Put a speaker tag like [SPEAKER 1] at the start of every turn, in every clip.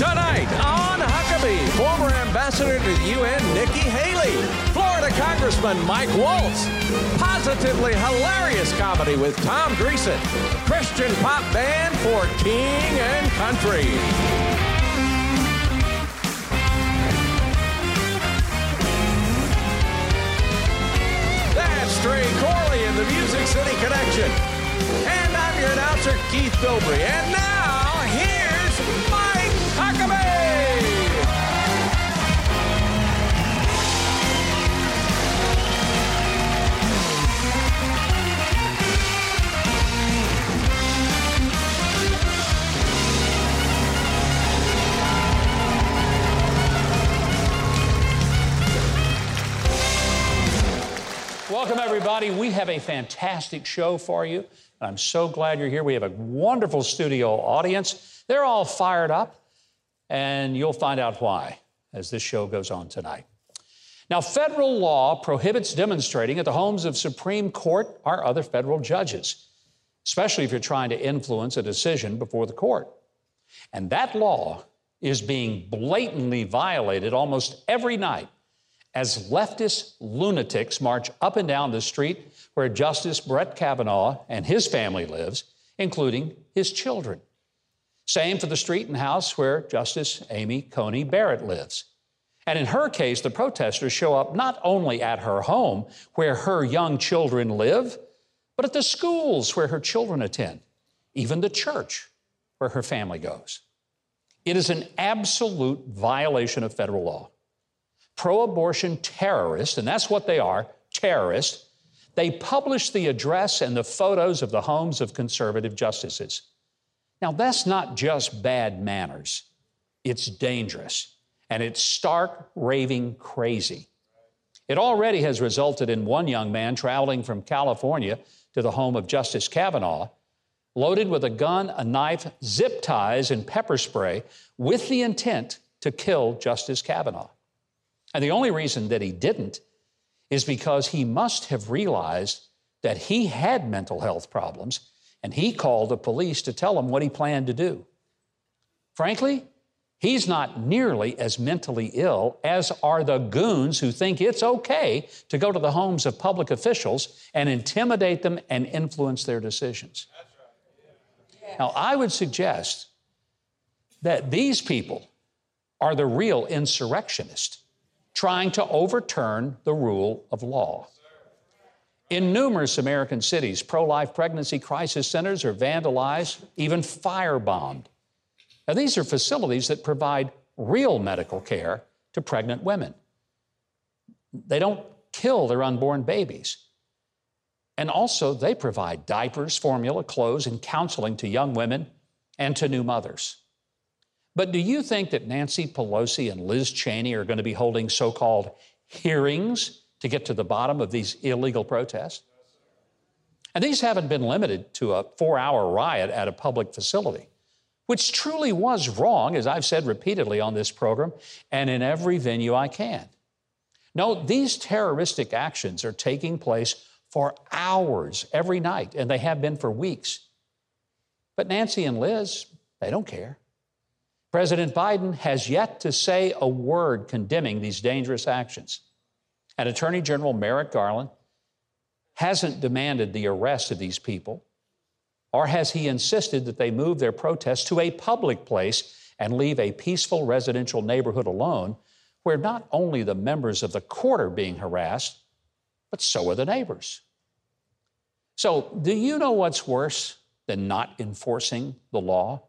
[SPEAKER 1] Tonight on Huckabee, former ambassador to the UN Nikki Haley, Florida Congressman Mike Waltz, positively hilarious comedy with Tom Dreesen, Christian pop band for King and Country. That's Trey Corley in the Music City Connection. And I'm your announcer, Keith Bilbrey. And now,
[SPEAKER 2] Welcome, everybody. We have a fantastic show for you. I'm so glad you're here. We have a wonderful studio audience. They're all fired up, and you'll find out why as this show goes on tonight. Now, federal law prohibits demonstrating at the homes of Supreme Court or other federal judges, especially if you're trying to influence a decision before the court. And that law is being blatantly violated almost every night as leftist lunatics march up and down the street where Justice Brett Kavanaugh and his family lives, including his children. Same for the street and house where Justice Amy Coney Barrett lives. And in her case, the protesters show up not only at her home where her young children live, but at the schools where her children attend, even the church where her family goes. It is an absolute violation of federal law pro abortion terrorists, and that's what they are terrorists, they published the address and the photos of the homes of conservative justices. Now, that's not just bad manners, it's dangerous, and it's stark, raving crazy. It already has resulted in one young man traveling from California to the home of Justice Kavanaugh, loaded with a gun, a knife, zip ties, and pepper spray with the intent to kill Justice Kavanaugh. And the only reason that he didn't is because he must have realized that he had mental health problems and he called the police to tell him what he planned to do. Frankly, he's not nearly as mentally ill as are the goons who think it's okay to go to the homes of public officials and intimidate them and influence their decisions. Now, I would suggest that these people are the real insurrectionists trying to overturn the rule of law. In numerous American cities, pro life pregnancy crisis centers are vandalized, even firebombed. Now, these are facilities that provide real medical care to pregnant women. They don't kill their unborn babies. And also, they provide diapers, formula, clothes, and counseling to young women and to new mothers. But do you think that Nancy Pelosi and Liz Cheney are going to be holding so called hearings to get to the bottom of these illegal protests? And these haven't been limited to a four hour riot at a public facility, which truly was wrong, as I've said repeatedly on this program and in every venue I can. No, these terroristic actions are taking place for hours every night, and they have been for weeks. But Nancy and Liz, they don't care. President Biden has yet to say a word condemning these dangerous actions. And Attorney General Merrick Garland hasn't demanded the arrest of these people, or has he insisted that they move their protests to a public place and leave a peaceful residential neighborhood alone where not only the members of the court are being harassed, but so are the neighbors. So, do you know what's worse than not enforcing the law?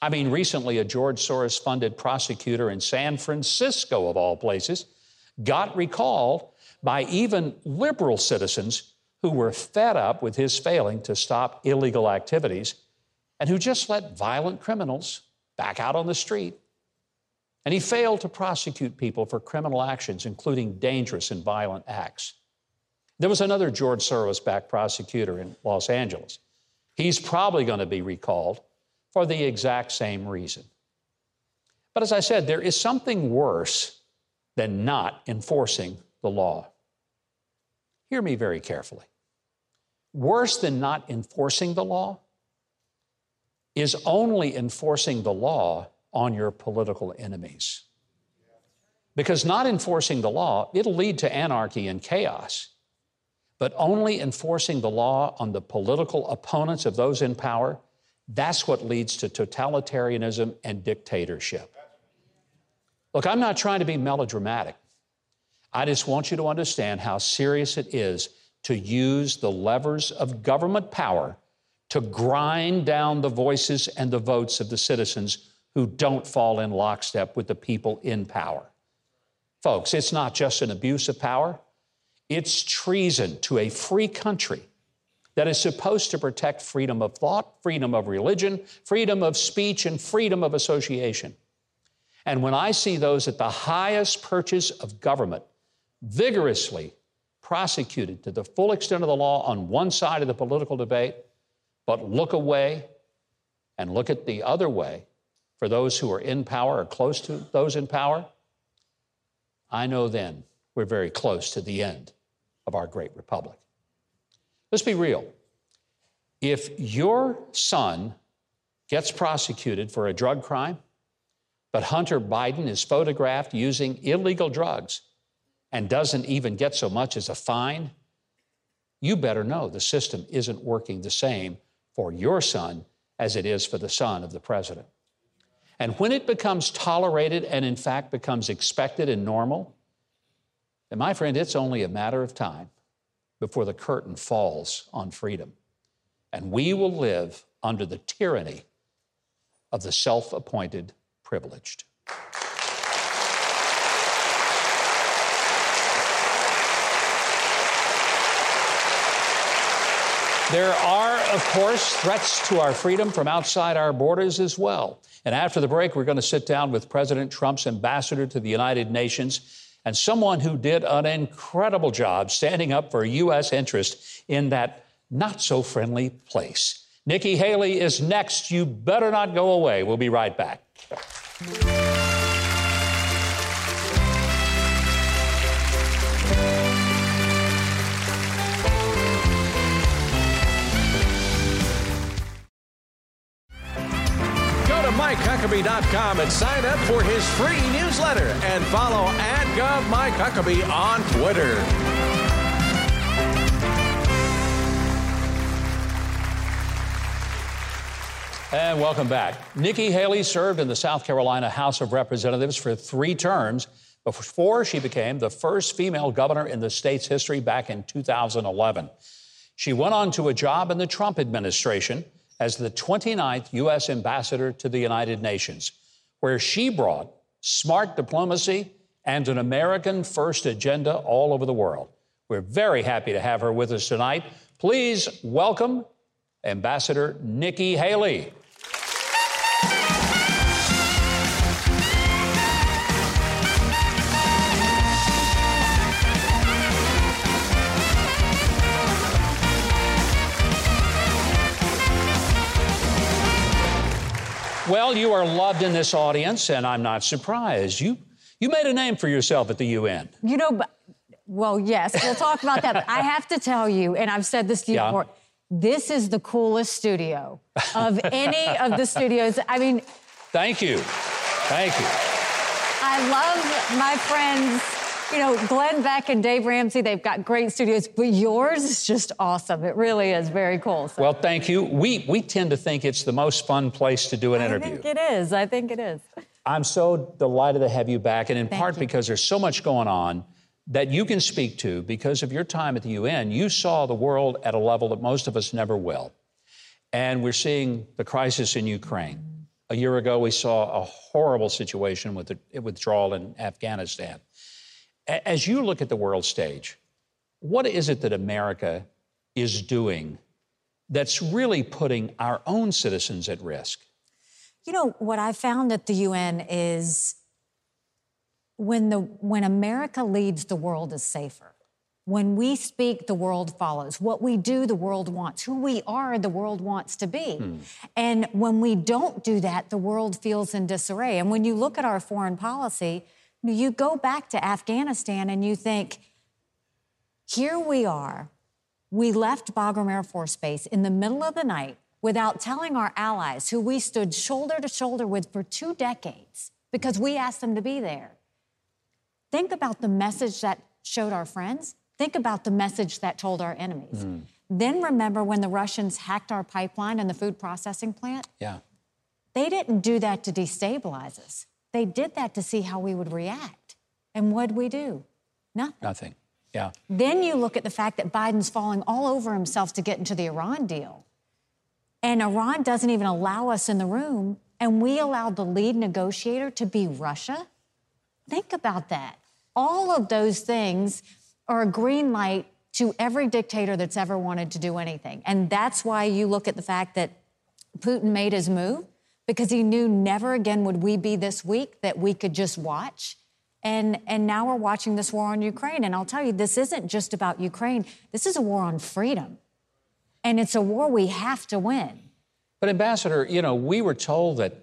[SPEAKER 2] I mean, recently, a George Soros funded prosecutor in San Francisco, of all places, got recalled by even liberal citizens who were fed up with his failing to stop illegal activities and who just let violent criminals back out on the street. And he failed to prosecute people for criminal actions, including dangerous and violent acts. There was another George Soros backed prosecutor in Los Angeles. He's probably going to be recalled for the exact same reason. But as I said, there is something worse than not enforcing the law. Hear me very carefully. Worse than not enforcing the law is only enforcing the law on your political enemies. Because not enforcing the law, it'll lead to anarchy and chaos. But only enforcing the law on the political opponents of those in power, that's what leads to totalitarianism and dictatorship. Look, I'm not trying to be melodramatic. I just want you to understand how serious it is to use the levers of government power to grind down the voices and the votes of the citizens who don't fall in lockstep with the people in power. Folks, it's not just an abuse of power, it's treason to a free country that is supposed to protect freedom of thought, freedom of religion, freedom of speech, and freedom of association. And when I see those at the highest perches of government vigorously prosecuted to the full extent of the law on one side of the political debate, but look away and look at the other way for those who are in power or close to those in power, I know then we're very close to the end of our great republic. Let's be real. If your son gets prosecuted for a drug crime, but Hunter Biden is photographed using illegal drugs and doesn't even get so much as a fine, you better know the system isn't working the same for your son as it is for the son of the president. And when it becomes tolerated and, in fact, becomes expected and normal, then, my friend, it's only a matter of time before the curtain falls on freedom. And we will live under the tyranny of the self appointed privileged. There are, of course, threats to our freedom from outside our borders as well. And after the break, we're going to sit down with President Trump's ambassador to the United Nations and someone who did an incredible job standing up for U.S. interest in that not so friendly place. Nikki Haley is next. You better not go away. We'll be right back.
[SPEAKER 1] And sign up for his free newsletter and follow at GovMikeHuckabee on Twitter.
[SPEAKER 2] And welcome back. Nikki Haley served in the South Carolina House of Representatives for three terms before she became the first female governor in the state's history back in 2011. She went on to a job in the Trump administration as the 29th U.S. ambassador to the United Nations, where she brought smart diplomacy and an American first agenda all over the world. We're very happy to have her with us tonight. Please welcome Ambassador Nikki Haley. Well, you are loved in this audience, and I'm not surprised. You you made a name for yourself at the UN.
[SPEAKER 3] You know, well, yes, we'll talk about that. I have to tell you, and I've said this to you yeah. before. This is the coolest studio of any of the studios. I mean,
[SPEAKER 2] thank you, thank you.
[SPEAKER 3] I love my friends you know, Glenn Beck and Dave Ramsey, they've got great studios, but yours is just awesome. It really is very cool.
[SPEAKER 2] So. Well, thank you. We, we tend to think it's the most fun place to do an
[SPEAKER 3] I
[SPEAKER 2] interview.
[SPEAKER 3] I think it is. I think it is.
[SPEAKER 2] I'm so delighted to have you back, and in
[SPEAKER 3] thank
[SPEAKER 2] part
[SPEAKER 3] you.
[SPEAKER 2] because there's so much going on that you can speak to because of your time at the UN. You saw the world at a level that most of us never will. And we're seeing the crisis in Ukraine. A year ago, we saw a horrible situation with the withdrawal in Afghanistan. As you look at the world stage, what is it that America is doing that's really putting our own citizens at risk?
[SPEAKER 3] You know, what I found at the UN is when, the, when America leads, the world is safer. When we speak, the world follows. What we do, the world wants. Who we are, the world wants to be. Hmm. And when we don't do that, the world feels in disarray. And when you look at our foreign policy, you go back to Afghanistan and you think, here we are. We left Bagram Air Force Base in the middle of the night without telling our allies, who we stood shoulder to shoulder with for two decades because we asked them to be there. Think about the message that showed our friends. Think about the message that told our enemies. Mm. Then remember when the Russians hacked our pipeline and the food processing plant?
[SPEAKER 2] Yeah.
[SPEAKER 3] They didn't do that to destabilize us. They did that to see how we would react. And what'd we do? Nothing.
[SPEAKER 2] Nothing. Yeah.
[SPEAKER 3] Then you look at the fact that Biden's falling all over himself to get into the Iran deal. And Iran doesn't even allow us in the room, and we allowed the lead negotiator to be Russia. Think about that. All of those things are a green light to every dictator that's ever wanted to do anything. And that's why you look at the fact that Putin made his move because he knew never again would we be this weak that we could just watch. And, and now we're watching this war on Ukraine. And I'll tell you, this isn't just about Ukraine, this is a war on freedom. And it's a war we have to win.
[SPEAKER 2] But, Ambassador, you know, we were told that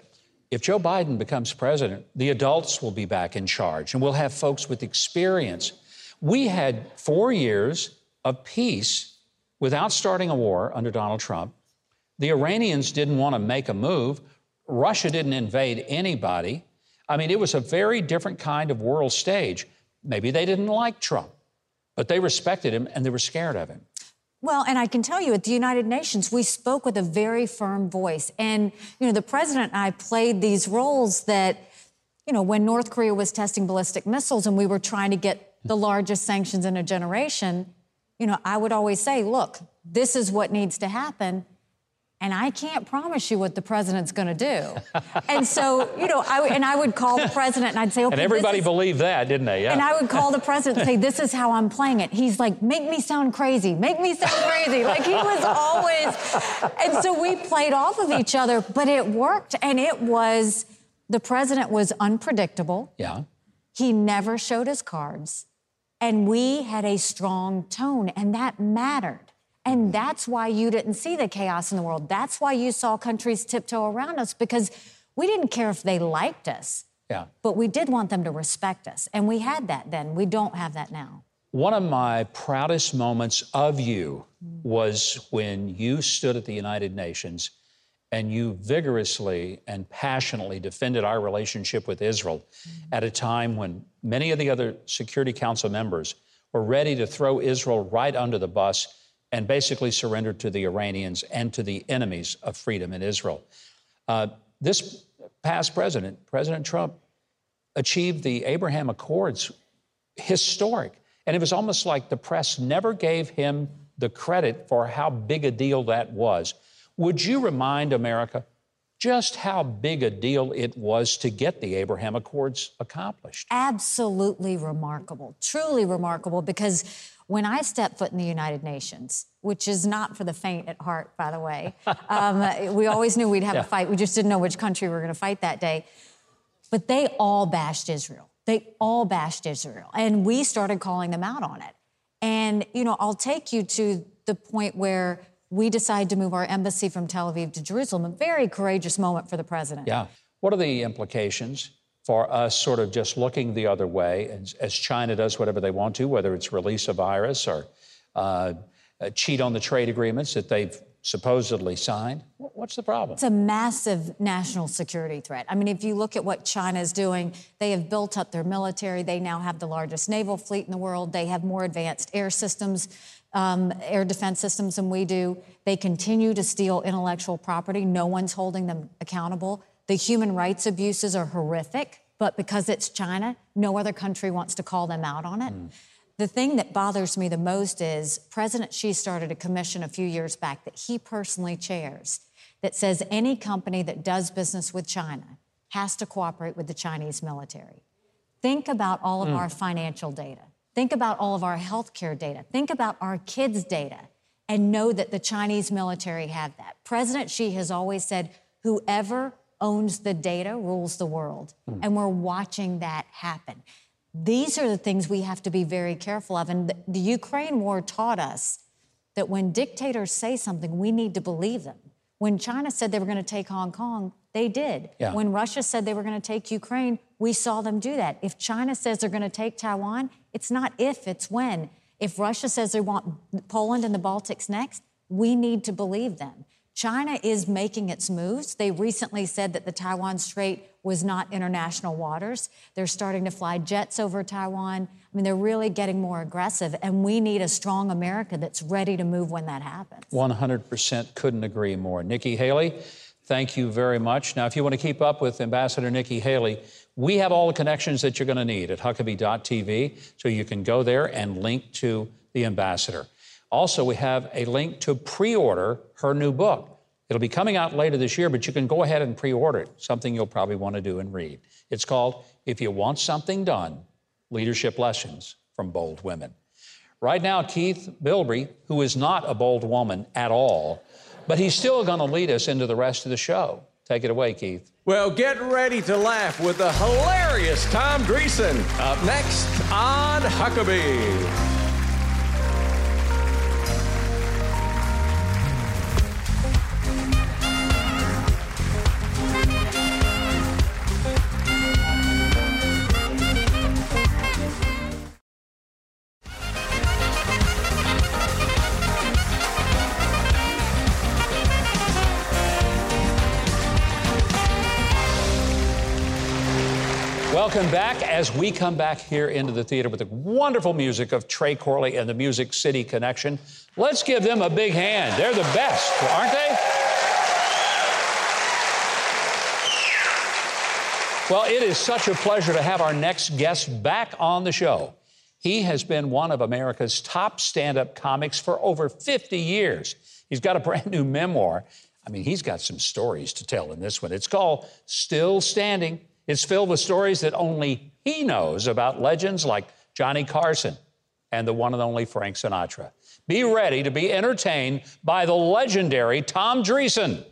[SPEAKER 2] if Joe Biden becomes president, the adults will be back in charge and we'll have folks with experience. We had four years of peace without starting a war under Donald Trump. The Iranians didn't want to make a move. Russia didn't invade anybody. I mean, it was a very different kind of world stage. Maybe they didn't like Trump, but they respected him and they were scared of him.
[SPEAKER 3] Well, and I can tell you at the United Nations, we spoke with a very firm voice. And, you know, the president and I played these roles that, you know, when North Korea was testing ballistic missiles and we were trying to get the largest sanctions in a generation, you know, I would always say, look, this is what needs to happen and I can't promise you what the president's going to do. and so, you know, I, and I would call the president and I'd say, okay.
[SPEAKER 2] And everybody believed that, didn't they? Yeah.
[SPEAKER 3] And I would call the president and say, this is how I'm playing it. He's like, make me sound crazy, make me sound crazy. Like he was always. And so we played off of each other, but it worked. And it was, the president was unpredictable.
[SPEAKER 2] Yeah.
[SPEAKER 3] He never showed his cards. And we had a strong tone, and that mattered. And that's why you didn't see the chaos in the world. That's why you saw countries tiptoe around us because we didn't care if they liked us.
[SPEAKER 2] Yeah.
[SPEAKER 3] But we did want them to respect us. And we had that then. We don't have that now.
[SPEAKER 2] One of my proudest moments of you was when you stood at the United Nations and you vigorously and passionately defended our relationship with Israel at a time when many of the other Security Council members were ready to throw Israel right under the bus and basically surrendered to the Iranians and to the enemies of freedom in Israel. Uh, this past president, President Trump, achieved the Abraham Accords, historic. And it was almost like the press never gave him the credit for how big a deal that was. Would you remind America just how big a deal it was to get the Abraham Accords accomplished?
[SPEAKER 3] Absolutely remarkable, truly remarkable, because when I stepped foot in the United Nations, which is not for the faint at heart, by the way, um, we always knew we'd have yeah. a fight. We just didn't know which country we were going to fight that day. But they all bashed Israel. They all bashed Israel. And we started calling them out on it. And, you know, I'll take you to the point where we decide to move our embassy from Tel Aviv to Jerusalem, a very courageous moment for the president.
[SPEAKER 2] Yeah. What are the implications for us sort of just looking the other way as, as China does whatever they want to, whether it's release a virus or uh, uh, cheat on the trade agreements that they've supposedly signed. What's the problem?
[SPEAKER 3] It's a massive national security threat. I mean, if you look at what China is doing, they have built up their military. They now have the largest naval fleet in the world. They have more advanced air systems, um, air defense systems than we do. They continue to steal intellectual property. No one's holding them accountable. The human rights abuses are horrific, but because it's China, no other country wants to call them out on it. Mm. The thing that bothers me the most is President Xi started a commission a few years back that he personally chairs that says any company that does business with China has to cooperate with the Chinese military. Think about all of mm. our financial data. Think about all of our healthcare data. Think about our kids' data and know that the Chinese military have that. President Xi has always said whoever owns the data, rules the world. Mm. And we're watching that happen. These are the things we have to be very careful of. And the, the Ukraine war taught us that when dictators say something, we need to believe them. When China said they were going to take Hong Kong, they did.
[SPEAKER 2] Yeah.
[SPEAKER 3] When Russia said they were going to take Ukraine, we saw them do that. If China says they're going to take Taiwan, it's not if, it's when. If Russia says they want Poland and the Baltics next, we need to believe them. China is making its moves. They recently said that the Taiwan Strait was not international waters. They're starting to fly jets over Taiwan. I mean, they're really getting more aggressive, and we need a strong America that's ready to move when that happens.
[SPEAKER 2] 100% couldn't agree more. Nikki Haley, thank you very much. Now, if you want to keep up with Ambassador Nikki Haley, we have all the connections that you're going to need at Huckabee.tv, so you can go there and link to the ambassador. Also, we have a link to pre order her new book. It'll be coming out later this year, but you can go ahead and pre order it, something you'll probably want to do and read. It's called If You Want Something Done Leadership Lessons from Bold Women. Right now, Keith Bilbrey, who is not a bold woman at all, but he's still going to lead us into the rest of the show. Take it away, Keith.
[SPEAKER 1] Well, get ready to laugh with the hilarious Tom Dreesen up next on Huckabee.
[SPEAKER 2] Welcome back as we come back here into the theater with the wonderful music of Trey Corley and the Music City Connection. Let's give them a big hand. They're the best, aren't they? Well, it is such a pleasure to have our next guest back on the show. He has been one of America's top stand up comics for over 50 years. He's got a brand new memoir. I mean, he's got some stories to tell in this one. It's called Still Standing. It's filled with stories that only he knows about legends like Johnny Carson and the one and only Frank Sinatra. Be ready to be entertained by the legendary Tom Dreesen.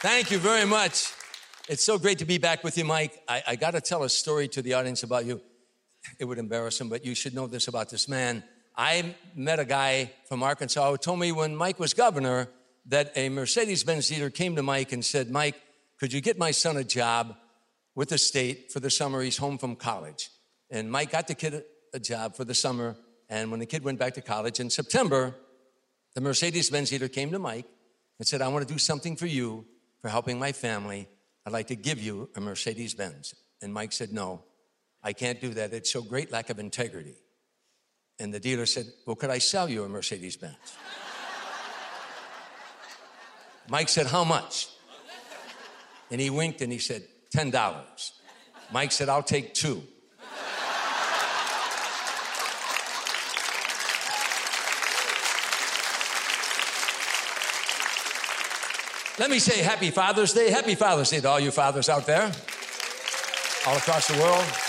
[SPEAKER 4] Thank you very much. It's so great to be back with you, Mike. I, I got to tell a story to the audience about you. It would embarrass him, but you should know this about this man. I met a guy from Arkansas who told me when Mike was governor that a Mercedes Benz dealer came to Mike and said, Mike, could you get my son a job with the state for the summer? He's home from college. And Mike got the kid a job for the summer. And when the kid went back to college in September, the Mercedes Benz dealer came to Mike and said, I want to do something for you for helping my family. I'd like to give you a Mercedes Benz. And Mike said, No, I can't do that. It's so great lack of integrity. And the dealer said, Well, could I sell you a Mercedes Benz? Mike said, How much? And he winked and he said, $10. Mike said, I'll take two. Let me say Happy Father's Day. Happy Father's Day to all you fathers out there, all across the world.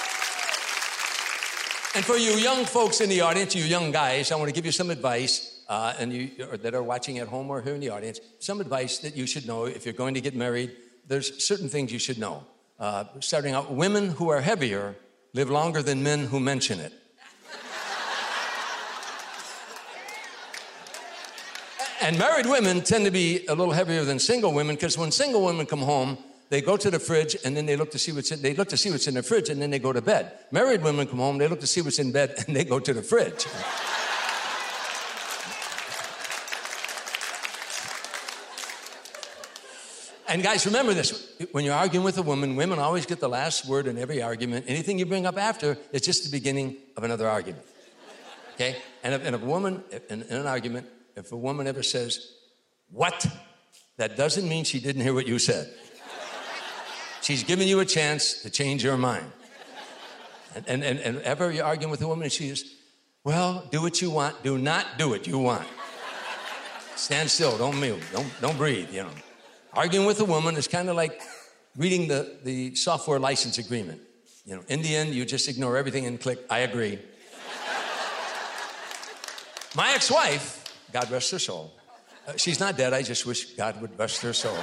[SPEAKER 4] And for you young folks in the audience, you young guys, I want to give you some advice, uh, and you that are watching at home or here in the audience, some advice that you should know if you're going to get married. There's certain things you should know. Uh, starting out, women who are heavier live longer than men who mention it. and married women tend to be a little heavier than single women because when single women come home, they go to the fridge and then they look to see what's in they look to see what's in the fridge and then they go to bed. Married women come home, they look to see what's in bed and they go to the fridge. And guys, remember this when you're arguing with a woman, women always get the last word in every argument. Anything you bring up after is just the beginning of another argument. Okay? And if, and if a woman, in, in an argument, if a woman ever says, What? That doesn't mean she didn't hear what you said. She's giving you a chance to change your mind. And, and, and, and ever you're arguing with a woman and she says, Well, do what you want. Do not do what you want. Stand still. Don't move. Don't, don't breathe, you know. Arguing with a woman is kind of like reading the, the software license agreement. You know, in the end, you just ignore everything and click, I agree. My ex wife, God rest her soul, uh, she's not dead. I just wish God would rest her soul.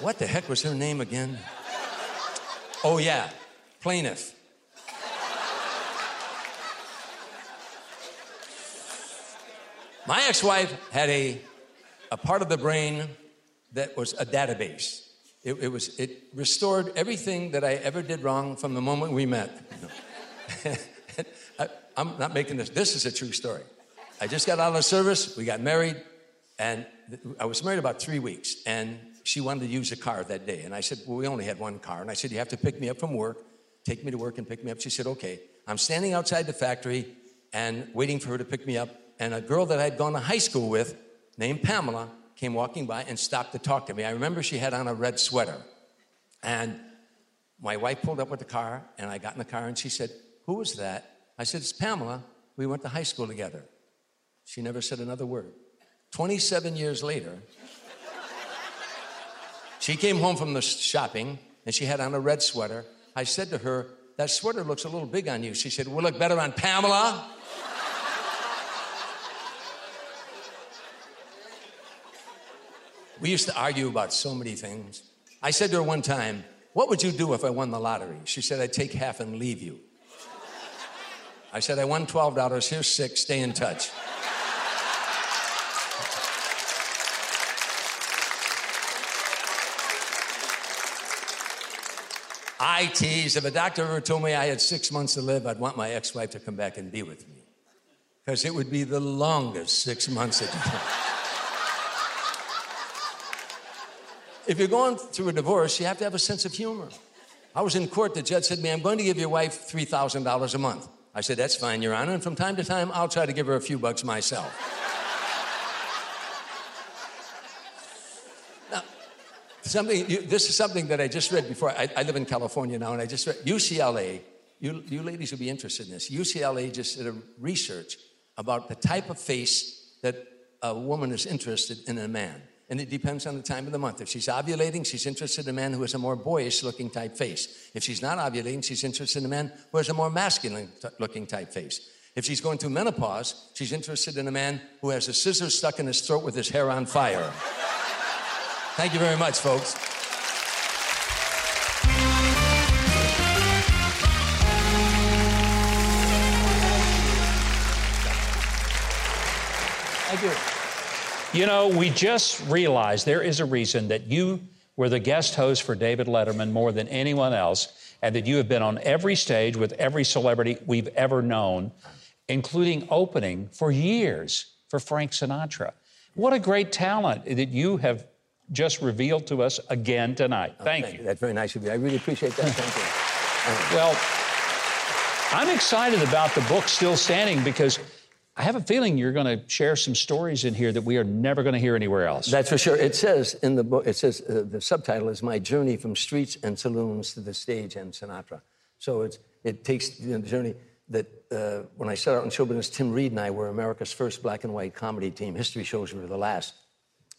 [SPEAKER 4] What the heck was her name again? Oh, yeah, plaintiff. My ex wife had a, a part of the brain that was a database. It, it was, it restored everything that I ever did wrong from the moment we met. I, I'm not making this, this is a true story. I just got out of service, we got married, and I was married about three weeks, and she wanted to use a car that day. And I said, Well, we only had one car. And I said, You have to pick me up from work, take me to work and pick me up. She said, Okay. I'm standing outside the factory and waiting for her to pick me up. And a girl that I'd gone to high school with, named Pamela, came walking by and stopped to talk to me. I remember she had on a red sweater. And my wife pulled up with the car, and I got in the car, and she said, Who was that? I said, It's Pamela. We went to high school together. She never said another word. 27 years later, she came home from the shopping and she had on a red sweater. I said to her, That sweater looks a little big on you. She said, Will look better on Pamela. we used to argue about so many things. I said to her one time, What would you do if I won the lottery? She said, I'd take half and leave you. I said, I won $12. Here's six. Stay in touch. I tease. If a doctor ever told me I had six months to live, I'd want my ex wife to come back and be with me. Because it would be the longest six months of. If you're going through a divorce, you have to have a sense of humor. I was in court, the judge said to me, I'm going to give your wife $3,000 a month. I said, That's fine, Your Honor. And from time to time, I'll try to give her a few bucks myself. Something, you, this is something that I just read before. I, I, live in California now, and I just read UCLA. You, you ladies will be interested in this. UCLA just did a research about the type of face that a woman is interested in a man and it depends on the time of the month. If she's ovulating, she's interested in a man who has a more boyish looking type face. If she's not ovulating, she's interested in a man who has a more masculine looking type face. If she's going through menopause, she's interested in a man who has a scissor stuck in his throat with his hair on fire. Thank you very much, folks.
[SPEAKER 2] Thank you. You know, we just realized there is a reason that you were the guest host for David Letterman more than anyone else, and that you have been on every stage with every celebrity we've ever known, including opening for years for Frank Sinatra. What a great talent that you have just revealed to us again tonight. Oh, thank,
[SPEAKER 4] thank
[SPEAKER 2] you.
[SPEAKER 4] you. That's very nice of you. I really appreciate that. Thank
[SPEAKER 2] you. well, I'm excited about the book still standing because I have a feeling you're going to share some stories in here that we are never going to hear anywhere else.
[SPEAKER 4] That's for sure. It says in the book, it says uh, the subtitle is My Journey from Streets and Saloons to the Stage and Sinatra. So it's, it takes you know, the journey that uh, when I started out in show business, Tim Reid and I were America's first black and white comedy team. History shows we were the last.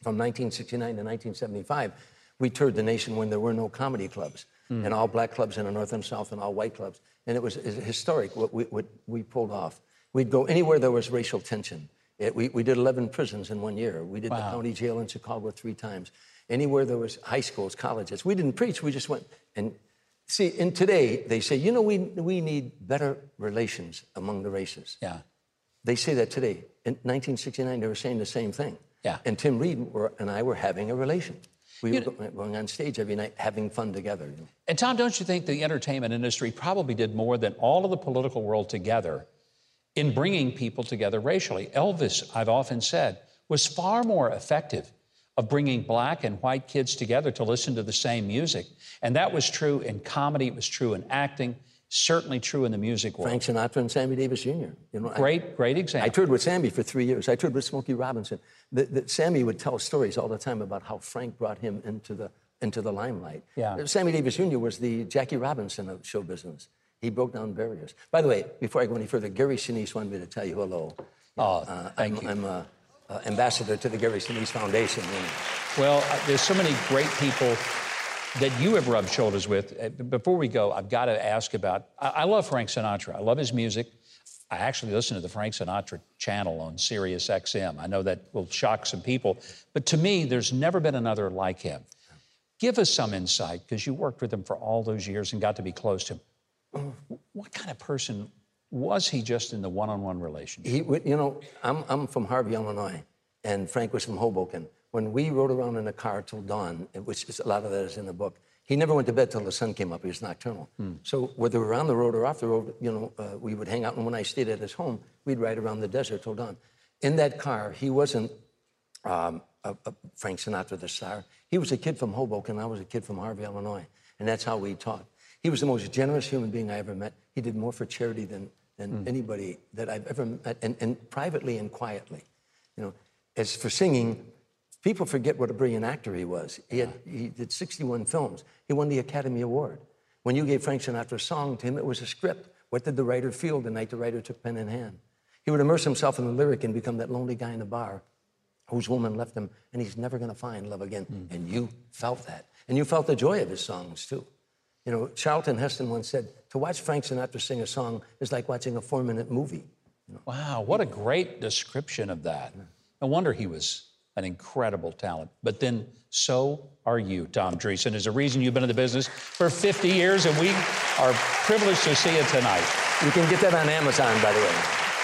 [SPEAKER 4] From 1969 to 1975, we toured the nation when there were no comedy clubs, mm. and all black clubs in the North and South, and all white clubs. And it was, it was historic what we, what we pulled off. We'd go anywhere there was racial tension. It, we, we did 11 prisons in one year. We did wow. the county jail in Chicago three times. Anywhere there was high schools, colleges. We didn't preach, we just went. And see, and today they say, you know, we, we need better relations among the races.
[SPEAKER 2] Yeah.
[SPEAKER 4] They say that today. In 1969, they were saying the same thing.
[SPEAKER 2] Yeah.
[SPEAKER 4] And Tim Reid were, and I were having a relation. We you were going on stage every night having fun together. You know?
[SPEAKER 2] And Tom, don't you think the entertainment industry probably did more than all of the political world together in bringing people together racially. Elvis, I've often said, was far more effective of bringing black and white kids together to listen to the same music. And that was true in comedy, it was true in acting, certainly true in the music world.
[SPEAKER 4] Frank Sinatra and Sammy Davis Jr.
[SPEAKER 2] You know, great, I, great example.
[SPEAKER 4] I toured with Sammy for three years. I toured with Smokey Robinson. The, the, Sammy would tell stories all the time about how Frank brought him into the into the limelight.
[SPEAKER 2] Yeah.
[SPEAKER 4] Sammy Davis Jr. was the Jackie Robinson of show business. He broke down barriers. By the way, before I go any further, Gary Sinise wanted me to tell you hello.
[SPEAKER 2] Oh, uh, thank
[SPEAKER 4] I'm,
[SPEAKER 2] you.
[SPEAKER 4] I'm a, uh, ambassador to the Gary Sinise Foundation.
[SPEAKER 2] Well, uh, there's so many great people that you have rubbed shoulders with. Uh, before we go, I've got to ask about. I, love Frank Sinatra. I love his music. I actually listen to the Frank Sinatra channel on Sirius XM. I know that will shock some people, but to me, there's never been another like him. Give us some insight because you worked with him for all those years and got to be close to him. What kind of person was he just in the one on one relationship?
[SPEAKER 4] He, you know, I'm, I'm from Harvey, Illinois, and Frank was from Hoboken. When we rode around in a car till dawn, which is a lot of that is in the book, he never went to bed till the sun came up. He was nocturnal. So whether we're on the road or off the road, you know, uh, we would hang out. And when I stayed at his home, we'd ride around the desert till dawn. In that car, he wasn't um, a, a Frank Sinatra, the star. He was a kid from Hoboken. I was a kid from Harvey, Illinois. And that's how we talked. He was the most generous human being I ever met. He did more for charity than, than anybody that I've ever met, and, and privately and quietly. You know, as for singing, people forget what a brilliant actor he was. He, had, he did 61 films. He won the Academy Award. When you gave Frank Sinatra a song to him, it was a script. What did the writer feel the night the writer took pen in hand? He would immerse himself in the lyric and become that lonely guy in the bar whose woman left him, and he's never going to find love again. Mm. And you felt that. And you felt the joy of his songs, too. You know, Charlton Heston once said, to watch Frank Sinatra sing a song is like watching a four minute movie.
[SPEAKER 2] Wow, what a great description of that. No wonder he was an incredible talent. But then so are you, Tom Dreesen. There's a reason you've been in the business for 50 years, and we are privileged to see it tonight.
[SPEAKER 4] You can get that on Amazon, by the way.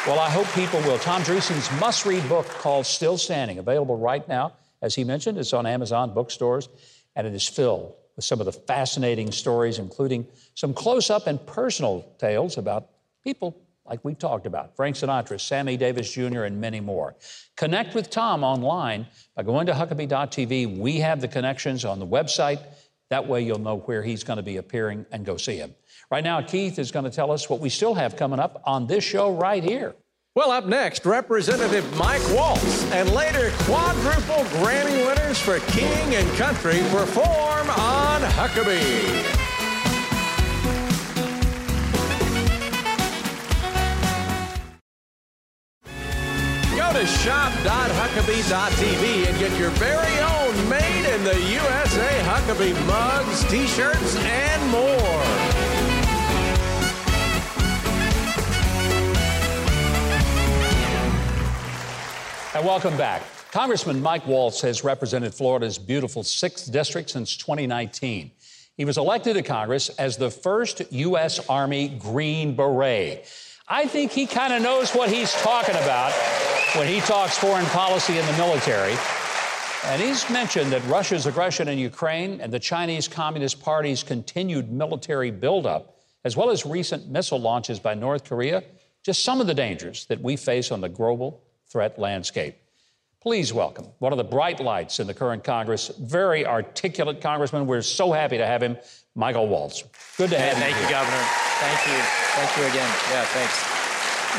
[SPEAKER 2] Well, I hope people will. Tom Dreesen's must read book called Still Standing, available right now. As he mentioned, it's on Amazon bookstores, and it is filled with some of the fascinating stories, including some close up and personal tales about people like we talked about Frank Sinatra, Sammy Davis Jr., and many more. Connect with Tom online by going to Huckabee.tv. We have the connections on the website. That way you'll know where he's going to be appearing and go see him. Right now, Keith is going to tell us what we still have coming up on this show right here.
[SPEAKER 1] Well, up next, Representative Mike Waltz and later quadruple Grammy winners for King and Country perform on Huckabee. To shop.huckabee.tv and get your very own made in the USA Huckabee mugs, t shirts, and more.
[SPEAKER 2] And welcome back. Congressman Mike Waltz has represented Florida's beautiful 6th District since 2019. He was elected to Congress as the first U.S. Army Green Beret. I think he kind of knows what he's talking about when he talks foreign policy in the military. And he's mentioned that Russia's aggression in Ukraine and the Chinese Communist Party's continued military buildup, as well as recent missile launches by North Korea, just some of the dangers that we face on the global threat landscape. Please welcome one of the bright lights in the current Congress, very articulate Congressman. We're so happy to have him, Michael Waltz. Good to have you.
[SPEAKER 5] Thank
[SPEAKER 2] you.
[SPEAKER 5] you. Governor. Thank you. Thank you again. Yeah, thanks.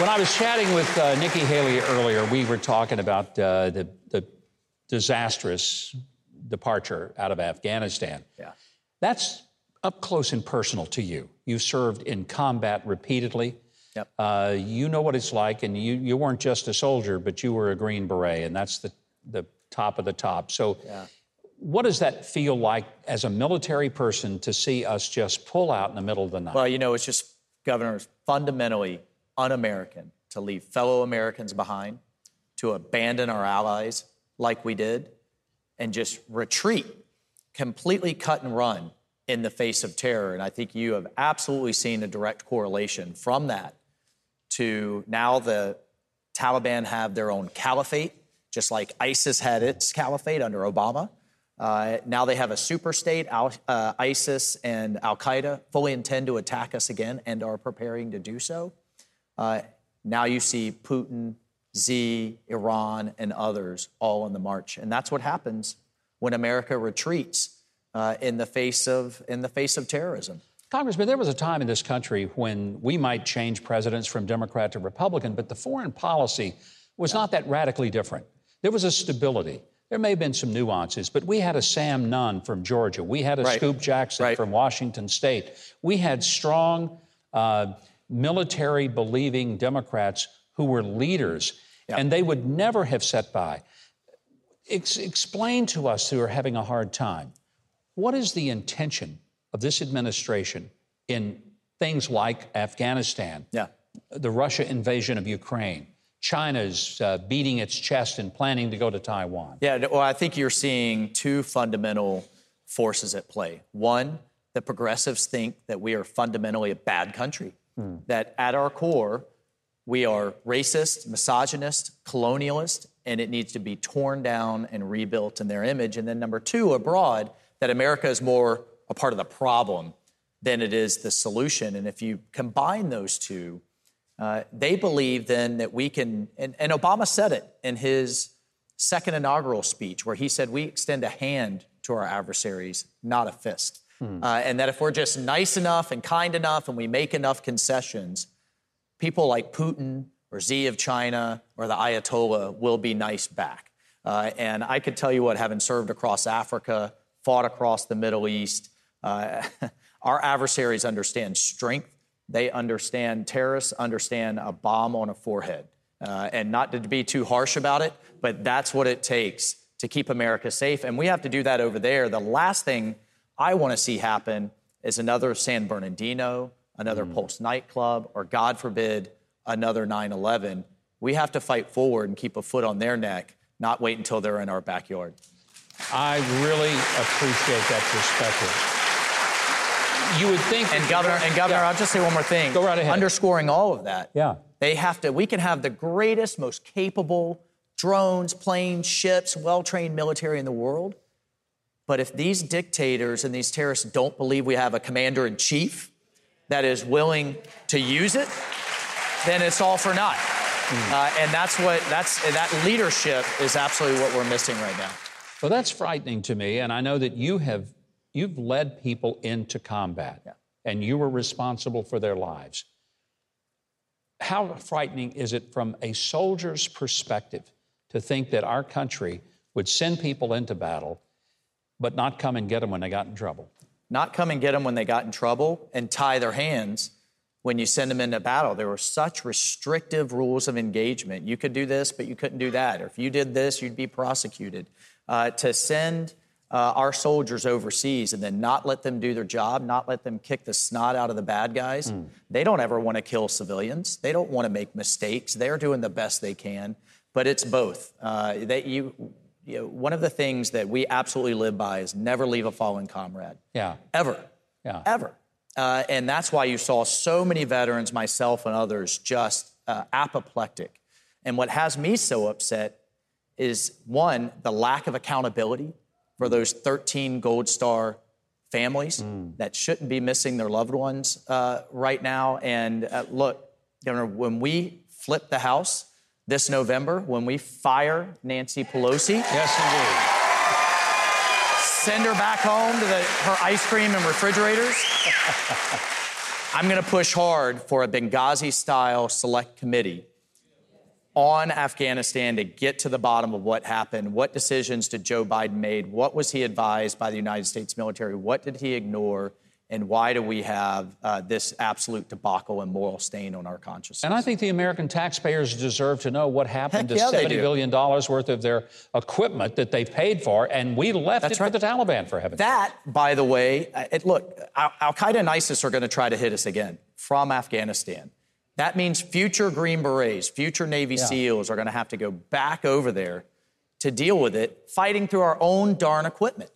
[SPEAKER 2] When I was chatting with uh, Nikki Haley earlier, we were talking about uh, the, the disastrous departure out of Afghanistan.
[SPEAKER 5] Yeah.
[SPEAKER 2] That's up close and personal to you. You served in combat repeatedly.
[SPEAKER 5] Yep.
[SPEAKER 2] Uh, you know what it's like, and you, you weren't just a soldier, but you were a Green Beret, and that's the, the top of the top. So,
[SPEAKER 5] Yeah.
[SPEAKER 2] what does that feel like as a military person to see us just pull out in the middle of the night?
[SPEAKER 5] Well, you know, it's just, Governor, fundamentally un American to leave fellow Americans behind, to abandon our allies like we did, and just retreat, completely cut and run in the face of terror. And I think you have absolutely seen a direct correlation from that to now the Taliban have their own caliphate, just like ISIS had its caliphate under Obama. Uh, now they have a super state. Al, uh, ISIS and Al Qaeda fully intend to attack us again and are preparing to do so. Uh, now you see Putin, Xi, Iran, and others all on the march, and that's what happens when America retreats uh, in the face of in the face of terrorism.
[SPEAKER 2] Congressman, there was a time in this country when we might change presidents from Democrat to Republican, but the foreign policy was not that radically different. There was a stability. There may have been some nuances, but we had a Sam Nunn from Georgia. We had a
[SPEAKER 5] Right.
[SPEAKER 2] Scoop Jackson
[SPEAKER 5] Right.
[SPEAKER 2] from Washington State. We had strong, uh, military believing Democrats who were leaders, and they would never have set by. Ex- explain to us who are having a hard time what is the intention of this administration in things like Afghanistan,
[SPEAKER 5] Yeah.
[SPEAKER 2] the Russia invasion of Ukraine, China's uh, beating its chest and planning to go to Taiwan?
[SPEAKER 5] Yeah, well, I think you're seeing two fundamental forces at play. One, the progressives think that we are fundamentally a bad country, that at our core, we are racist, misogynist, colonialist, and it needs to be torn down and rebuilt in their image. And then number two, abroad, that America is more a part of the problem than it is the solution. And if you combine those two, uh, they believe then that we can, and, and Obama said it in his second inaugural speech, where he said, We extend a hand to our adversaries, not a fist. Hmm. Uh, and that if we're just nice enough and kind enough and we make enough concessions, people like Putin or Xi of China or the Ayatollah will be nice back. Uh, and I could tell you what, having served across Africa, fought across the Middle East, uh, our adversaries understand strength. They understand terrorists, understand a bomb on a forehead. Uh, and not to be too harsh about it, but that's what it takes to keep America safe. And we have to do that over there. The last thing I want to see happen is another San Bernardino, another mm. Pulse nightclub, or God forbid, another 9 11. We have to fight forward and keep a foot on their neck, not wait until they're in our backyard.
[SPEAKER 2] I really appreciate that perspective. You would think.
[SPEAKER 5] And Governor, and Governor, yeah. I'll just say one more thing.
[SPEAKER 2] Go right ahead.
[SPEAKER 5] Underscoring all of that.
[SPEAKER 2] Yeah.
[SPEAKER 5] They have to. We can have the greatest, most capable drones, planes, ships, well-trained military in the world, but if these dictators and these terrorists don't believe we have a commander in chief that is willing to use it, then it's all for naught. Mm. Uh, and that's what that's that leadership is absolutely what we're missing right now.
[SPEAKER 2] Well, that's frightening to me, and I know that you have you've led people into combat, yeah. and you were responsible for their lives. How frightening is it from a soldier's perspective to think that our country would send people into battle, but not come and get them when they got in trouble?
[SPEAKER 5] Not come and get them when they got in trouble and tie their hands when you send them into battle. There were such restrictive rules of engagement. You could do this, but you couldn't do that. Or if you did this, you'd be prosecuted. Uh, to send uh, our soldiers overseas and then not let them do their job, not let them kick the snot out of the bad guys. Mm. They don't ever want to kill civilians. They don't want to make mistakes. They're doing the best they can, but it's both. Uh, that you, you know, one of the things that we absolutely live by is never leave a fallen comrade.
[SPEAKER 2] Yeah.
[SPEAKER 5] Ever.
[SPEAKER 2] Yeah.
[SPEAKER 5] Ever. Uh, and that's why you saw so many veterans, myself and others, just uh, apoplectic. And what has me so upset is one, the lack of accountability for those 13 Gold Star families mm. that shouldn't be missing their loved ones uh, right now. And uh, look, Governor, when we flip the House this November, when we fire Nancy Pelosi.
[SPEAKER 2] Yes, indeed
[SPEAKER 5] send her back home to the, her ice cream and refrigerators. I'm going to push hard for a Benghazi style select committee on Afghanistan to get to the bottom of what happened. What decisions did Joe Biden make? What was he advised by the United States military? What did he ignore? And why do we have uh, this absolute debacle and moral stain on our consciousness?
[SPEAKER 2] And I think the American taxpayers deserve to know what happened Heck to yeah, seventy billion dollars worth of their equipment that they paid for, and we left That's it right. for the Taliban for heaven's
[SPEAKER 5] That, by the way, uh, it, look, Al Qaeda and ISIS are going to try to hit us again from Afghanistan. That means future Green Berets, future Navy yeah. SEALs are going to have to go back over there to deal with it, fighting through our own darn equipment.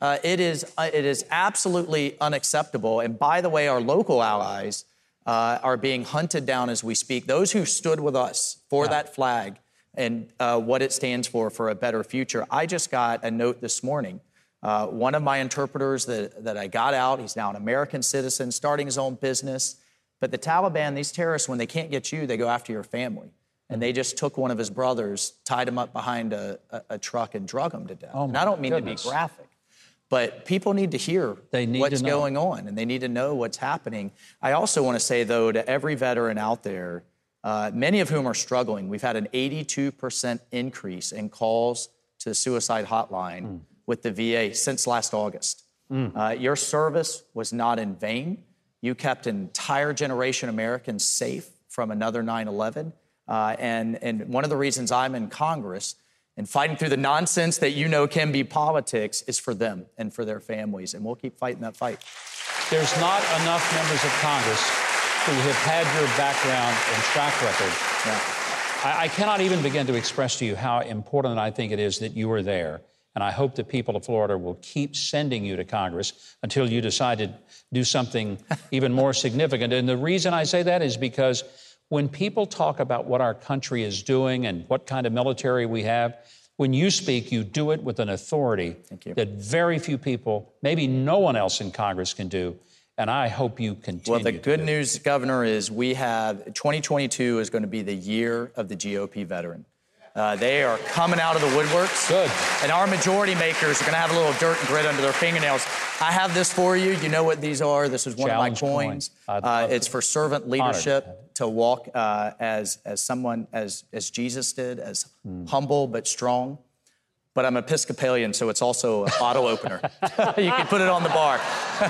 [SPEAKER 5] Uh, it, is, uh, it is absolutely unacceptable. And by the way, our local allies uh, are being hunted down as we speak. Those who stood with us for yeah. that flag and uh, what it stands for, for a better future. I just got a note this morning. Uh, one of my interpreters that, that I got out, he's now an American citizen, starting his own business. But the Taliban, these terrorists, when they can't get you, they go after your family. And they just took one of his brothers, tied him up behind a, a, a truck, and drug him to death.
[SPEAKER 2] Oh
[SPEAKER 5] and I don't mean
[SPEAKER 2] goodness.
[SPEAKER 5] to be graphic. But people need to hear what's to going on and they need to know what's happening. I also want to say, though, to every veteran out there, uh, many of whom are struggling, we've had an 82% increase in calls to the suicide hotline mm. with the VA since last August. Mm. Uh, your service was not in vain. You kept an entire generation of Americans safe from another 9 11. Uh, and, and one of the reasons I'm in Congress and fighting through the nonsense that you know can be politics is for them and for their families. And we'll keep fighting that fight.
[SPEAKER 2] There's not enough members of Congress who have had your background and track record. Yeah. I, I cannot even begin to express to you how important I think it is that you are there. And I hope the people of Florida will keep sending you to Congress until you decide to do something even more significant. And the reason I say that is because when people talk about what our country is doing and what kind of military we have, when you speak, you do it with an authority that very few people, maybe no one else in Congress can do. And I hope you continue.
[SPEAKER 5] Well, the good news, Governor, is we have 2022 is going to be the year of the GOP veteran. Uh, they are coming out of the woodworks.
[SPEAKER 2] Good.
[SPEAKER 5] And our majority makers are going to have a little dirt and grit under their fingernails. I have this for you. You know what these are. This is one
[SPEAKER 2] Challenge
[SPEAKER 5] of my
[SPEAKER 2] coin.
[SPEAKER 5] coins. Uh, it's for servant leadership
[SPEAKER 2] it.
[SPEAKER 5] To walk uh, as as someone as as Jesus did, as
[SPEAKER 2] Hmm.
[SPEAKER 5] humble but strong. But I'm Episcopalian, so it's also a bottle opener. you can put it on the bar.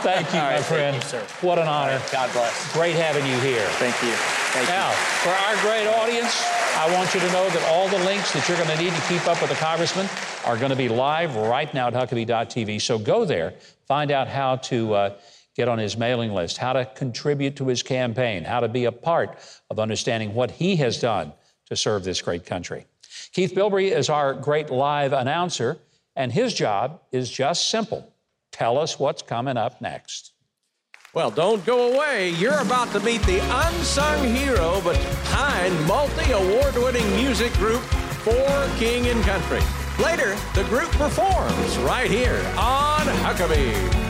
[SPEAKER 2] Thank you,
[SPEAKER 5] All
[SPEAKER 2] my friend.
[SPEAKER 5] Thank you, sir.
[SPEAKER 2] What an honor.
[SPEAKER 5] God bless.
[SPEAKER 2] Great having you here.
[SPEAKER 5] Thank you. Thank
[SPEAKER 2] Now,
[SPEAKER 5] you.
[SPEAKER 2] for our great audience, I want you to know that all the links that you're going to need to keep up with the congressman are going to be live right now at Huckabee.tv. So go there, find out how to uh, get on his mailing list, how to contribute to his campaign, how to be a part of understanding what he has done to serve this great country. Keith Bilbrey is our great live announcer, and his job is just simple tell us what's coming up next.
[SPEAKER 1] Well, don't go away. You're about to meet the unsung hero but behind multi award winning music group For King and Country. Later, the group performs right here on Huckabee.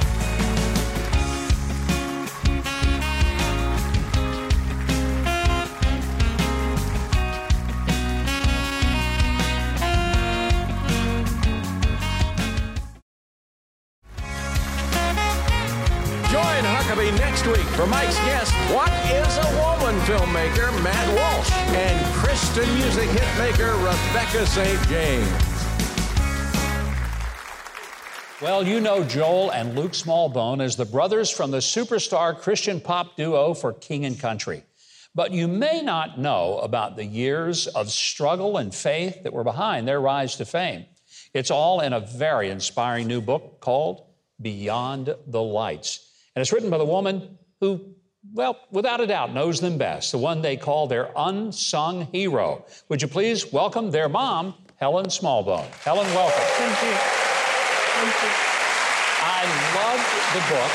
[SPEAKER 1] Huckabee next week for Mike's guest, What is a Woman filmmaker Matt Walsh and Christian music hitmaker Rebecca St. James.
[SPEAKER 2] Well, you know Joel and Luke Smallbone as the brothers from the superstar Christian pop duo for King and Country. But you may not know about the years of struggle and faith that were behind their rise to fame. It's all in a very inspiring new book called Beyond the Lights. And it's written by the woman who, well, without a doubt, knows them best, the one they call their unsung hero. Would you please welcome their mom, Helen Smallbone? Helen, welcome.
[SPEAKER 6] Thank you. Thank you.
[SPEAKER 2] I loved the book.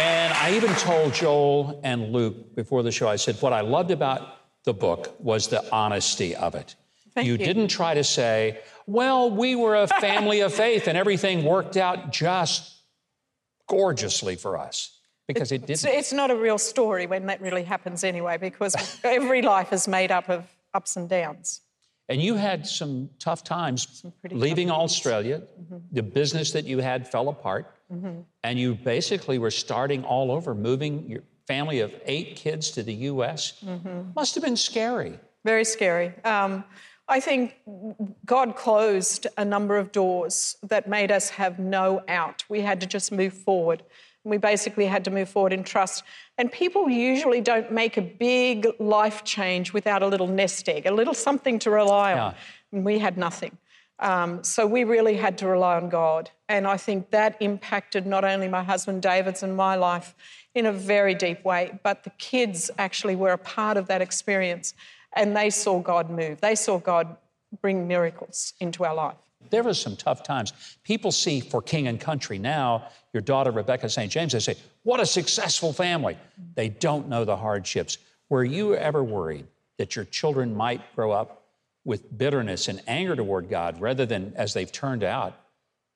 [SPEAKER 2] And I even told Joel and Luke before the show, I said, what I loved about the book was the honesty of it.
[SPEAKER 6] Thank you.
[SPEAKER 2] didn't try to say, well, we were a family of faith and everything worked out just gorgeously for us. Because it
[SPEAKER 6] It's,
[SPEAKER 2] didn't.
[SPEAKER 6] it's not a real story when that really happens anyway, because every life is made up of ups and downs.
[SPEAKER 2] And you had some tough times
[SPEAKER 6] pretty
[SPEAKER 2] leaving
[SPEAKER 6] tough.
[SPEAKER 2] Australia. Mm-hmm. The business that you had fell apart. Mm-hmm. And you basically were starting all over, moving your family of eight kids to the US. Mm-hmm. Must have been scary.
[SPEAKER 6] Very scary. Um, I think God closed a number of doors that made us have no out. We had to just move forward. We basically had to move forward in trust. And people usually don't make a big life change without a little nest egg, a little something to rely on. And we had nothing. Um, so we really had to rely on God. And I think that impacted not only my husband David's and my life in a very deep way, but the kids actually were a part of that experience and they saw God move. They saw God bring miracles into our life.
[SPEAKER 2] There was some tough times. People see for king and country now, your daughter Rebecca St. James, they say, What a successful family. They don't know the hardships. Were you ever worried that your children might grow up with bitterness and anger toward God rather than, as they've turned out,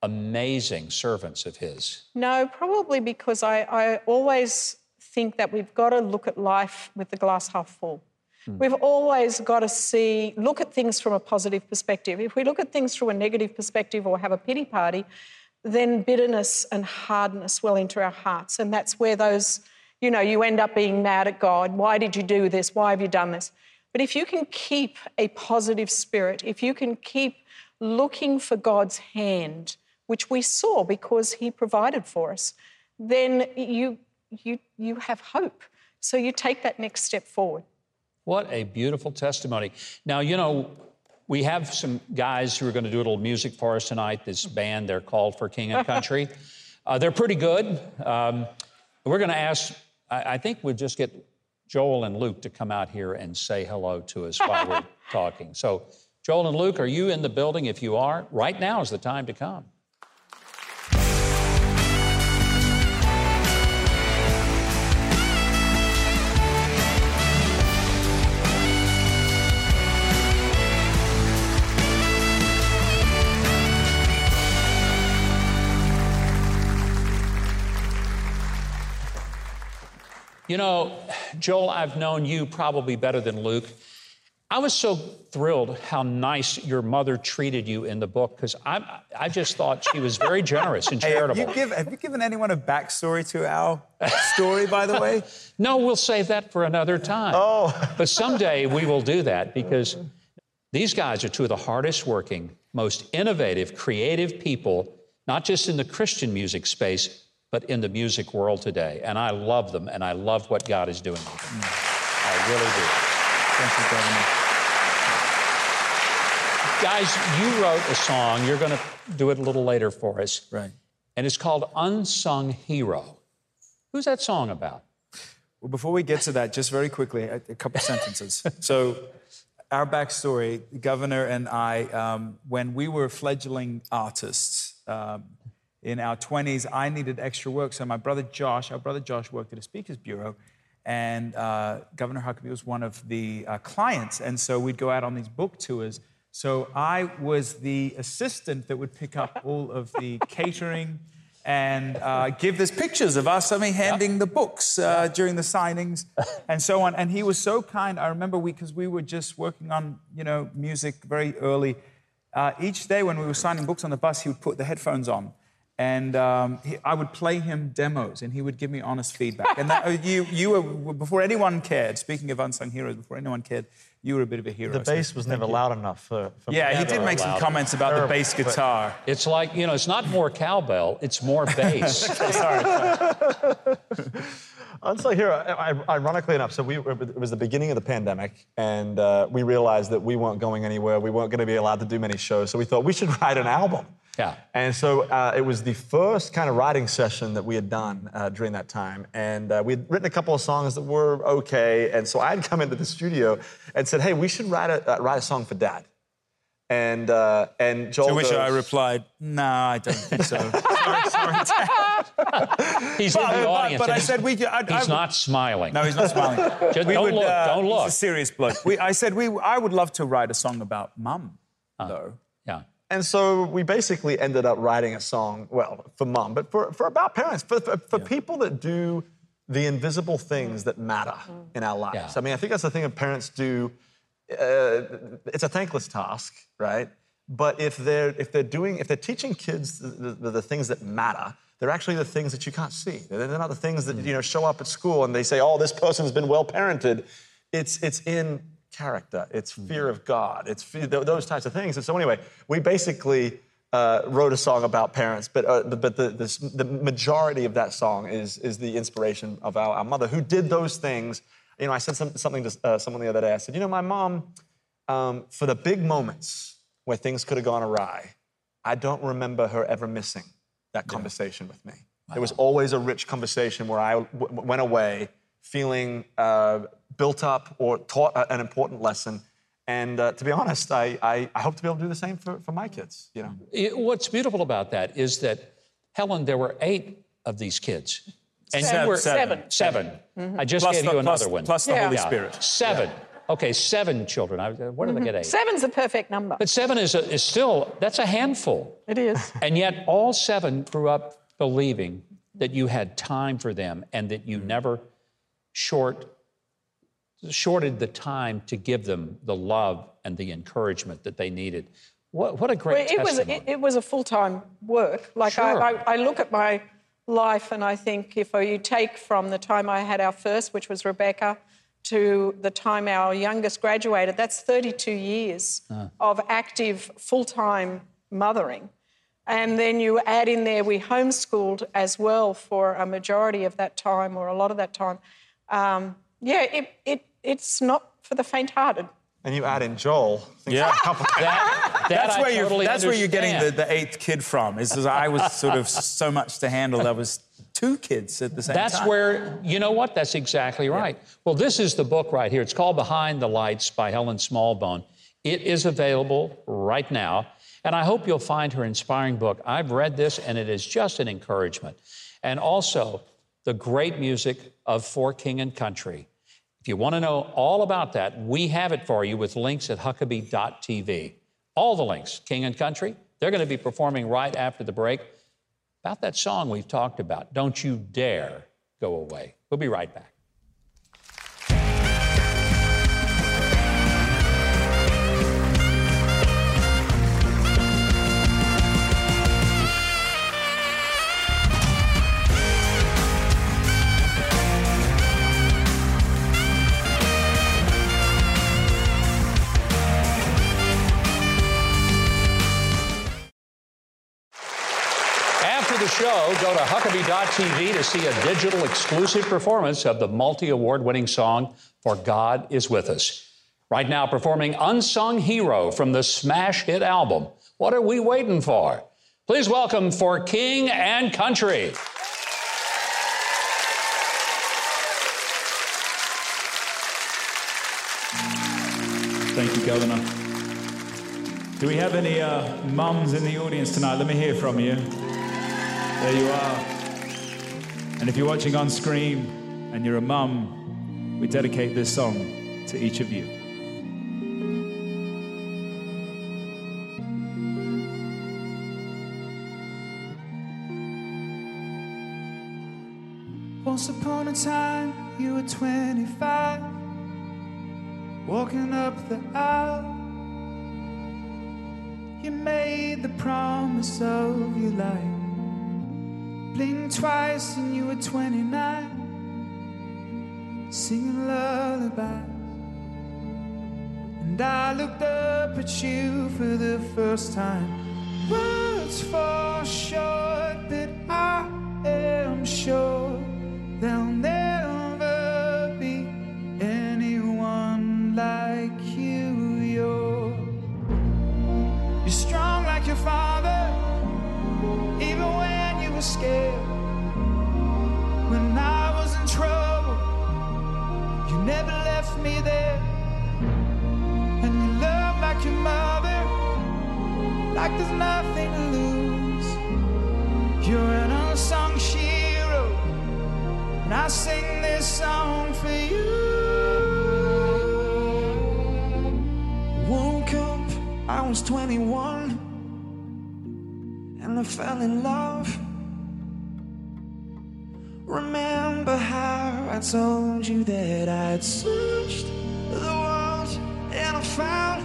[SPEAKER 2] amazing servants of His?
[SPEAKER 6] No, probably because I, I always think that we've got to look at life with the glass half full. Mm. We've always got to see, look at things from a positive perspective. If we look at things through a negative perspective or have a pity party, then bitterness and hardness will enter our hearts. And that's where those, you know, you end up being mad at God. Why did you do this? Why have you done this? But if you can keep a positive spirit, if you can keep looking for God's hand, which we saw because He provided for us, then you, you, you have hope. So you take that next step forward.
[SPEAKER 2] What a beautiful testimony. Now, you know, we have some guys who are going to do a little music for us tonight. This band, they're called For King and Country. Uh, they're pretty good. Um, we're going to ask, I, I think we'll just get Joel and Luke to come out here and say hello to us while we're talking. So, Joel and Luke, are you in the building? If you are, right now is the time to come. You know, Joel, I've known you probably better than Luke. I was so thrilled how nice your mother treated you in the book because I, I just thought she was very generous and
[SPEAKER 7] Hey,
[SPEAKER 2] charitable.
[SPEAKER 7] you give, have you given anyone a backstory to our story, by the way?
[SPEAKER 2] No, we'll save that for another time. Oh. but someday we will do that because these guys are two of the hardest working, most innovative, creative people, not just in the Christian music space, but in the music world today. And I love them and I love what God is doing with them. I really do.
[SPEAKER 7] Thank you, Governor.
[SPEAKER 2] Guys, you wrote a song. You're going to do it a little later for us.
[SPEAKER 7] Right.
[SPEAKER 2] And it's called Unsung Hero. Who's that song about?
[SPEAKER 7] Well, before we get to that, just very quickly, a, a couple sentences. So, our backstory, the governor and I, um, when we were fledgling artists um, in our 20s, I needed extra work. So, my brother Josh, our brother Josh, worked at a speakers bureau, and uh, Governor Huckabee was one of the uh, clients. And so, we'd go out on these book tours. So, I was the assistant that would pick up all of the catering and uh, give us pictures of us, I mean, handing the books uh, during the signings and so on. And he was so kind. I remember we, because we were just working on, you know, music very early. Uh, each day when we were signing books on the bus, he would put the headphones on. And um, he, I would play him demos, and he would give me honest feedback. And that, uh, you, you were before anyone cared. Speaking of unsung heroes, before anyone cared, you were a bit of a hero.
[SPEAKER 8] The
[SPEAKER 7] so
[SPEAKER 8] bass was never
[SPEAKER 7] you.
[SPEAKER 8] loud enough for, for
[SPEAKER 7] Yeah, he did make some comments about the bass guitar.
[SPEAKER 2] It's like, you know, it's not more cowbell, it's more bass. Sorry.
[SPEAKER 8] unsung Hero, I- I- ironically enough, so we, it was the beginning of the pandemic, and uh, we realized that we weren't going anywhere. We weren't going to be allowed to do many shows, so we thought we should write an album.
[SPEAKER 2] Yeah.
[SPEAKER 8] And so uh, it was the first kind of writing session that we had done uh, during that time. And uh, we had written a couple of songs that were okay. And so I'd come into the studio and said, hey, we should write a, uh, write a song for dad. And, uh, and Joel
[SPEAKER 7] To which
[SPEAKER 8] goes,
[SPEAKER 7] I replied, "No, I don't think so." sorry, sorry, Dad.
[SPEAKER 2] He's in the
[SPEAKER 7] But-
[SPEAKER 2] audience.
[SPEAKER 7] but
[SPEAKER 2] and
[SPEAKER 7] I
[SPEAKER 2] he's-
[SPEAKER 7] said we I-
[SPEAKER 2] He's
[SPEAKER 7] I-
[SPEAKER 2] not smiling.
[SPEAKER 7] No, he's not smiling.
[SPEAKER 2] Just don't look, don't look.
[SPEAKER 7] he's a serious bloke. We, I said we. I would love to write a song about mum, though.
[SPEAKER 2] Yeah.
[SPEAKER 8] And so we basically ended up writing a song, well, for mom, but for, for about parents, for, for, for people that do the invisible things that matter in our lives.
[SPEAKER 2] Yeah.
[SPEAKER 8] I mean, I think that's the thing that parents do. Uh, it's a thankless task, right? But if they're if they're doing if they're teaching kids the, the, the things that matter, they're actually the things that you can't see. They're they're not the things that you know show up at school and they say, "Oh, this person's been well parented." It's it's in character. It's fear of God. It's fear, th- those types of things. And so anyway, we basically uh, wrote a song about parents, but uh, but but the, the majority of that song is is the inspiration of our, our mother who did those things. You know, I said some, something to uh, someone the other day. I said, you know, my mom, um, for the big moments where things could have gone awry, I don't remember her ever missing that conversation with me. It was always a rich conversation where I w- went away feeling uh, built up or taught an important lesson. And uh, to be honest, I, I, I hope to be able to do the same for, for my kids. You know,
[SPEAKER 2] It- what's beautiful about that is that, Helen, there were eight of these kids. And
[SPEAKER 7] Seven.
[SPEAKER 2] you were
[SPEAKER 7] Seven.
[SPEAKER 2] 7 I just
[SPEAKER 7] Plus
[SPEAKER 2] gave
[SPEAKER 7] the-
[SPEAKER 2] you another
[SPEAKER 7] plus-
[SPEAKER 2] one.
[SPEAKER 7] plus the
[SPEAKER 6] Yeah.
[SPEAKER 7] Holy
[SPEAKER 2] Yeah,
[SPEAKER 7] Spirit.
[SPEAKER 2] Seven. Okay, seven children. I, where did I get eight?
[SPEAKER 6] Seven's the perfect number.
[SPEAKER 2] But seven is, a, is still, that's a handful.
[SPEAKER 6] It is.
[SPEAKER 2] And yet, all seven grew up believing that you had time for them and that you never short, shorted the time to give them the love and the encouragement that they needed. What, what a great
[SPEAKER 6] Well, it was it, it was a full time work. Like
[SPEAKER 2] Sure.
[SPEAKER 6] I, I, I look at my life and I think if you take from the time I had our first, which was Rebecca, to the time our youngest graduated, that's 32 years of active full time mothering. And then you add in there, we homeschooled as well for a majority of that time or a lot of that time. Um, yeah, it, it, it's not for the faint hearted.
[SPEAKER 8] and you add in Joel.
[SPEAKER 7] Yeah.
[SPEAKER 2] that, that
[SPEAKER 7] That's
[SPEAKER 2] I
[SPEAKER 7] where you're.
[SPEAKER 2] totally
[SPEAKER 7] that's where you're getting the, the eighth kid from. Is I was sort of so much to handle. There was two kids at the same
[SPEAKER 2] That's
[SPEAKER 7] time.
[SPEAKER 2] That's where, you know what? That's exactly right. Well, this is the book right here. It's called Behind the Lights by Helen Smallbone. It is available right now, and I hope you'll find her inspiring book. I've read this, and it is just an encouragement. And also, the great music of For King and Country. If you want to know all about that, we have it for you with links at huckabee.tv. All the links, King and Country, they're going to be performing right after the break about that song we've talked about. Don't you dare go away. We'll be right back. Show, go to Huckabee.tv to see a digital exclusive performance of the multi award winning song, For God Is With Us. Right now, performing Unsung Hero from the smash hit album. What are we waiting for? Please welcome For King and Country.
[SPEAKER 9] Thank you, Governor. Do we have any uh, mums in the audience tonight? Let me hear from you. There you are. And if you're watching on screen and you're a mum, we dedicate this song to each of you. Once upon a time, you were 25, walking up the aisle. You made the promise of your life. Blinked twice and you were 29, singing lullabies. And I looked up at you for the first time. Words fall short, but I am sure there'll never when scared. When I was in trouble, you never left me there. And you love like your mother, like there's nothing to lose. You're an unsung hero, and I sing this song for you.
[SPEAKER 7] Woke up, I was 21, and I fell in love. Remember how I told you that I'd searched the world and I found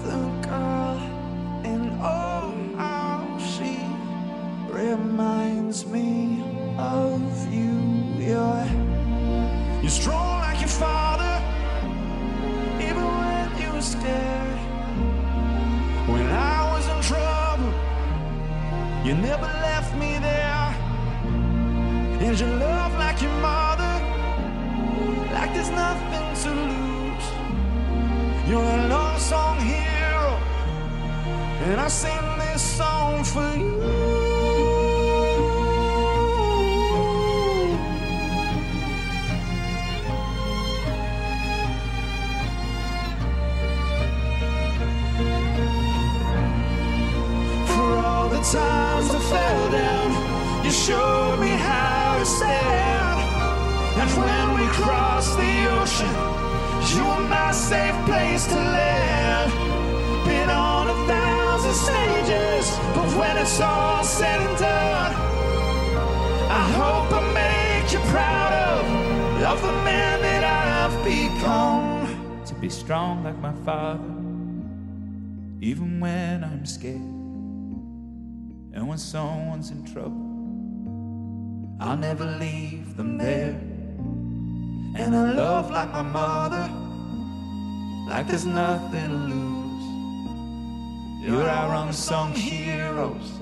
[SPEAKER 7] the girl, and oh, how she reminds me of you. You're, you're strong like your father, even when you were scared. When I was in trouble, you never left me there. And you love like your mother, like there's nothing to lose. You're an unsung hero, and I sing this song for you. For all the times I fell down, you showed me And when we crossed the ocean, you were my safe place to land. Been on a thousand stages, but when it's all said and done, I hope I make you proud of, of the man that I've become.
[SPEAKER 9] To be strong like my father, even when I'm scared. And when someone's in trouble, I'll never leave them there.
[SPEAKER 7] And I love like my mother, like there's nothing to lose. You're our unsung heroes,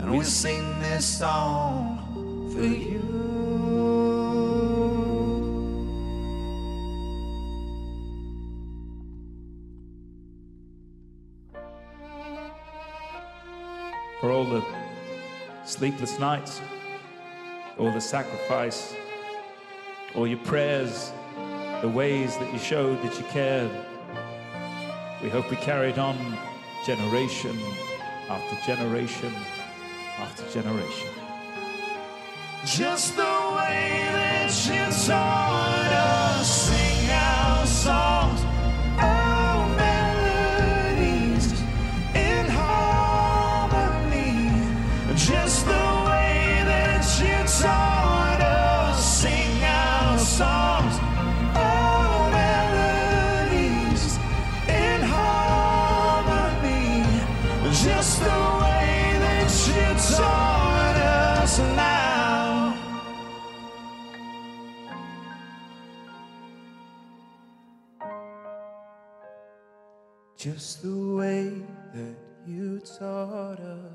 [SPEAKER 7] and we sing this song for you.
[SPEAKER 9] For all the sleepless nights, all the sacrifice, all your prayers, the ways that you showed that you cared. We hope we carried on generation after generation after generation.
[SPEAKER 7] Just the way that you taught us
[SPEAKER 9] the way that you taught us.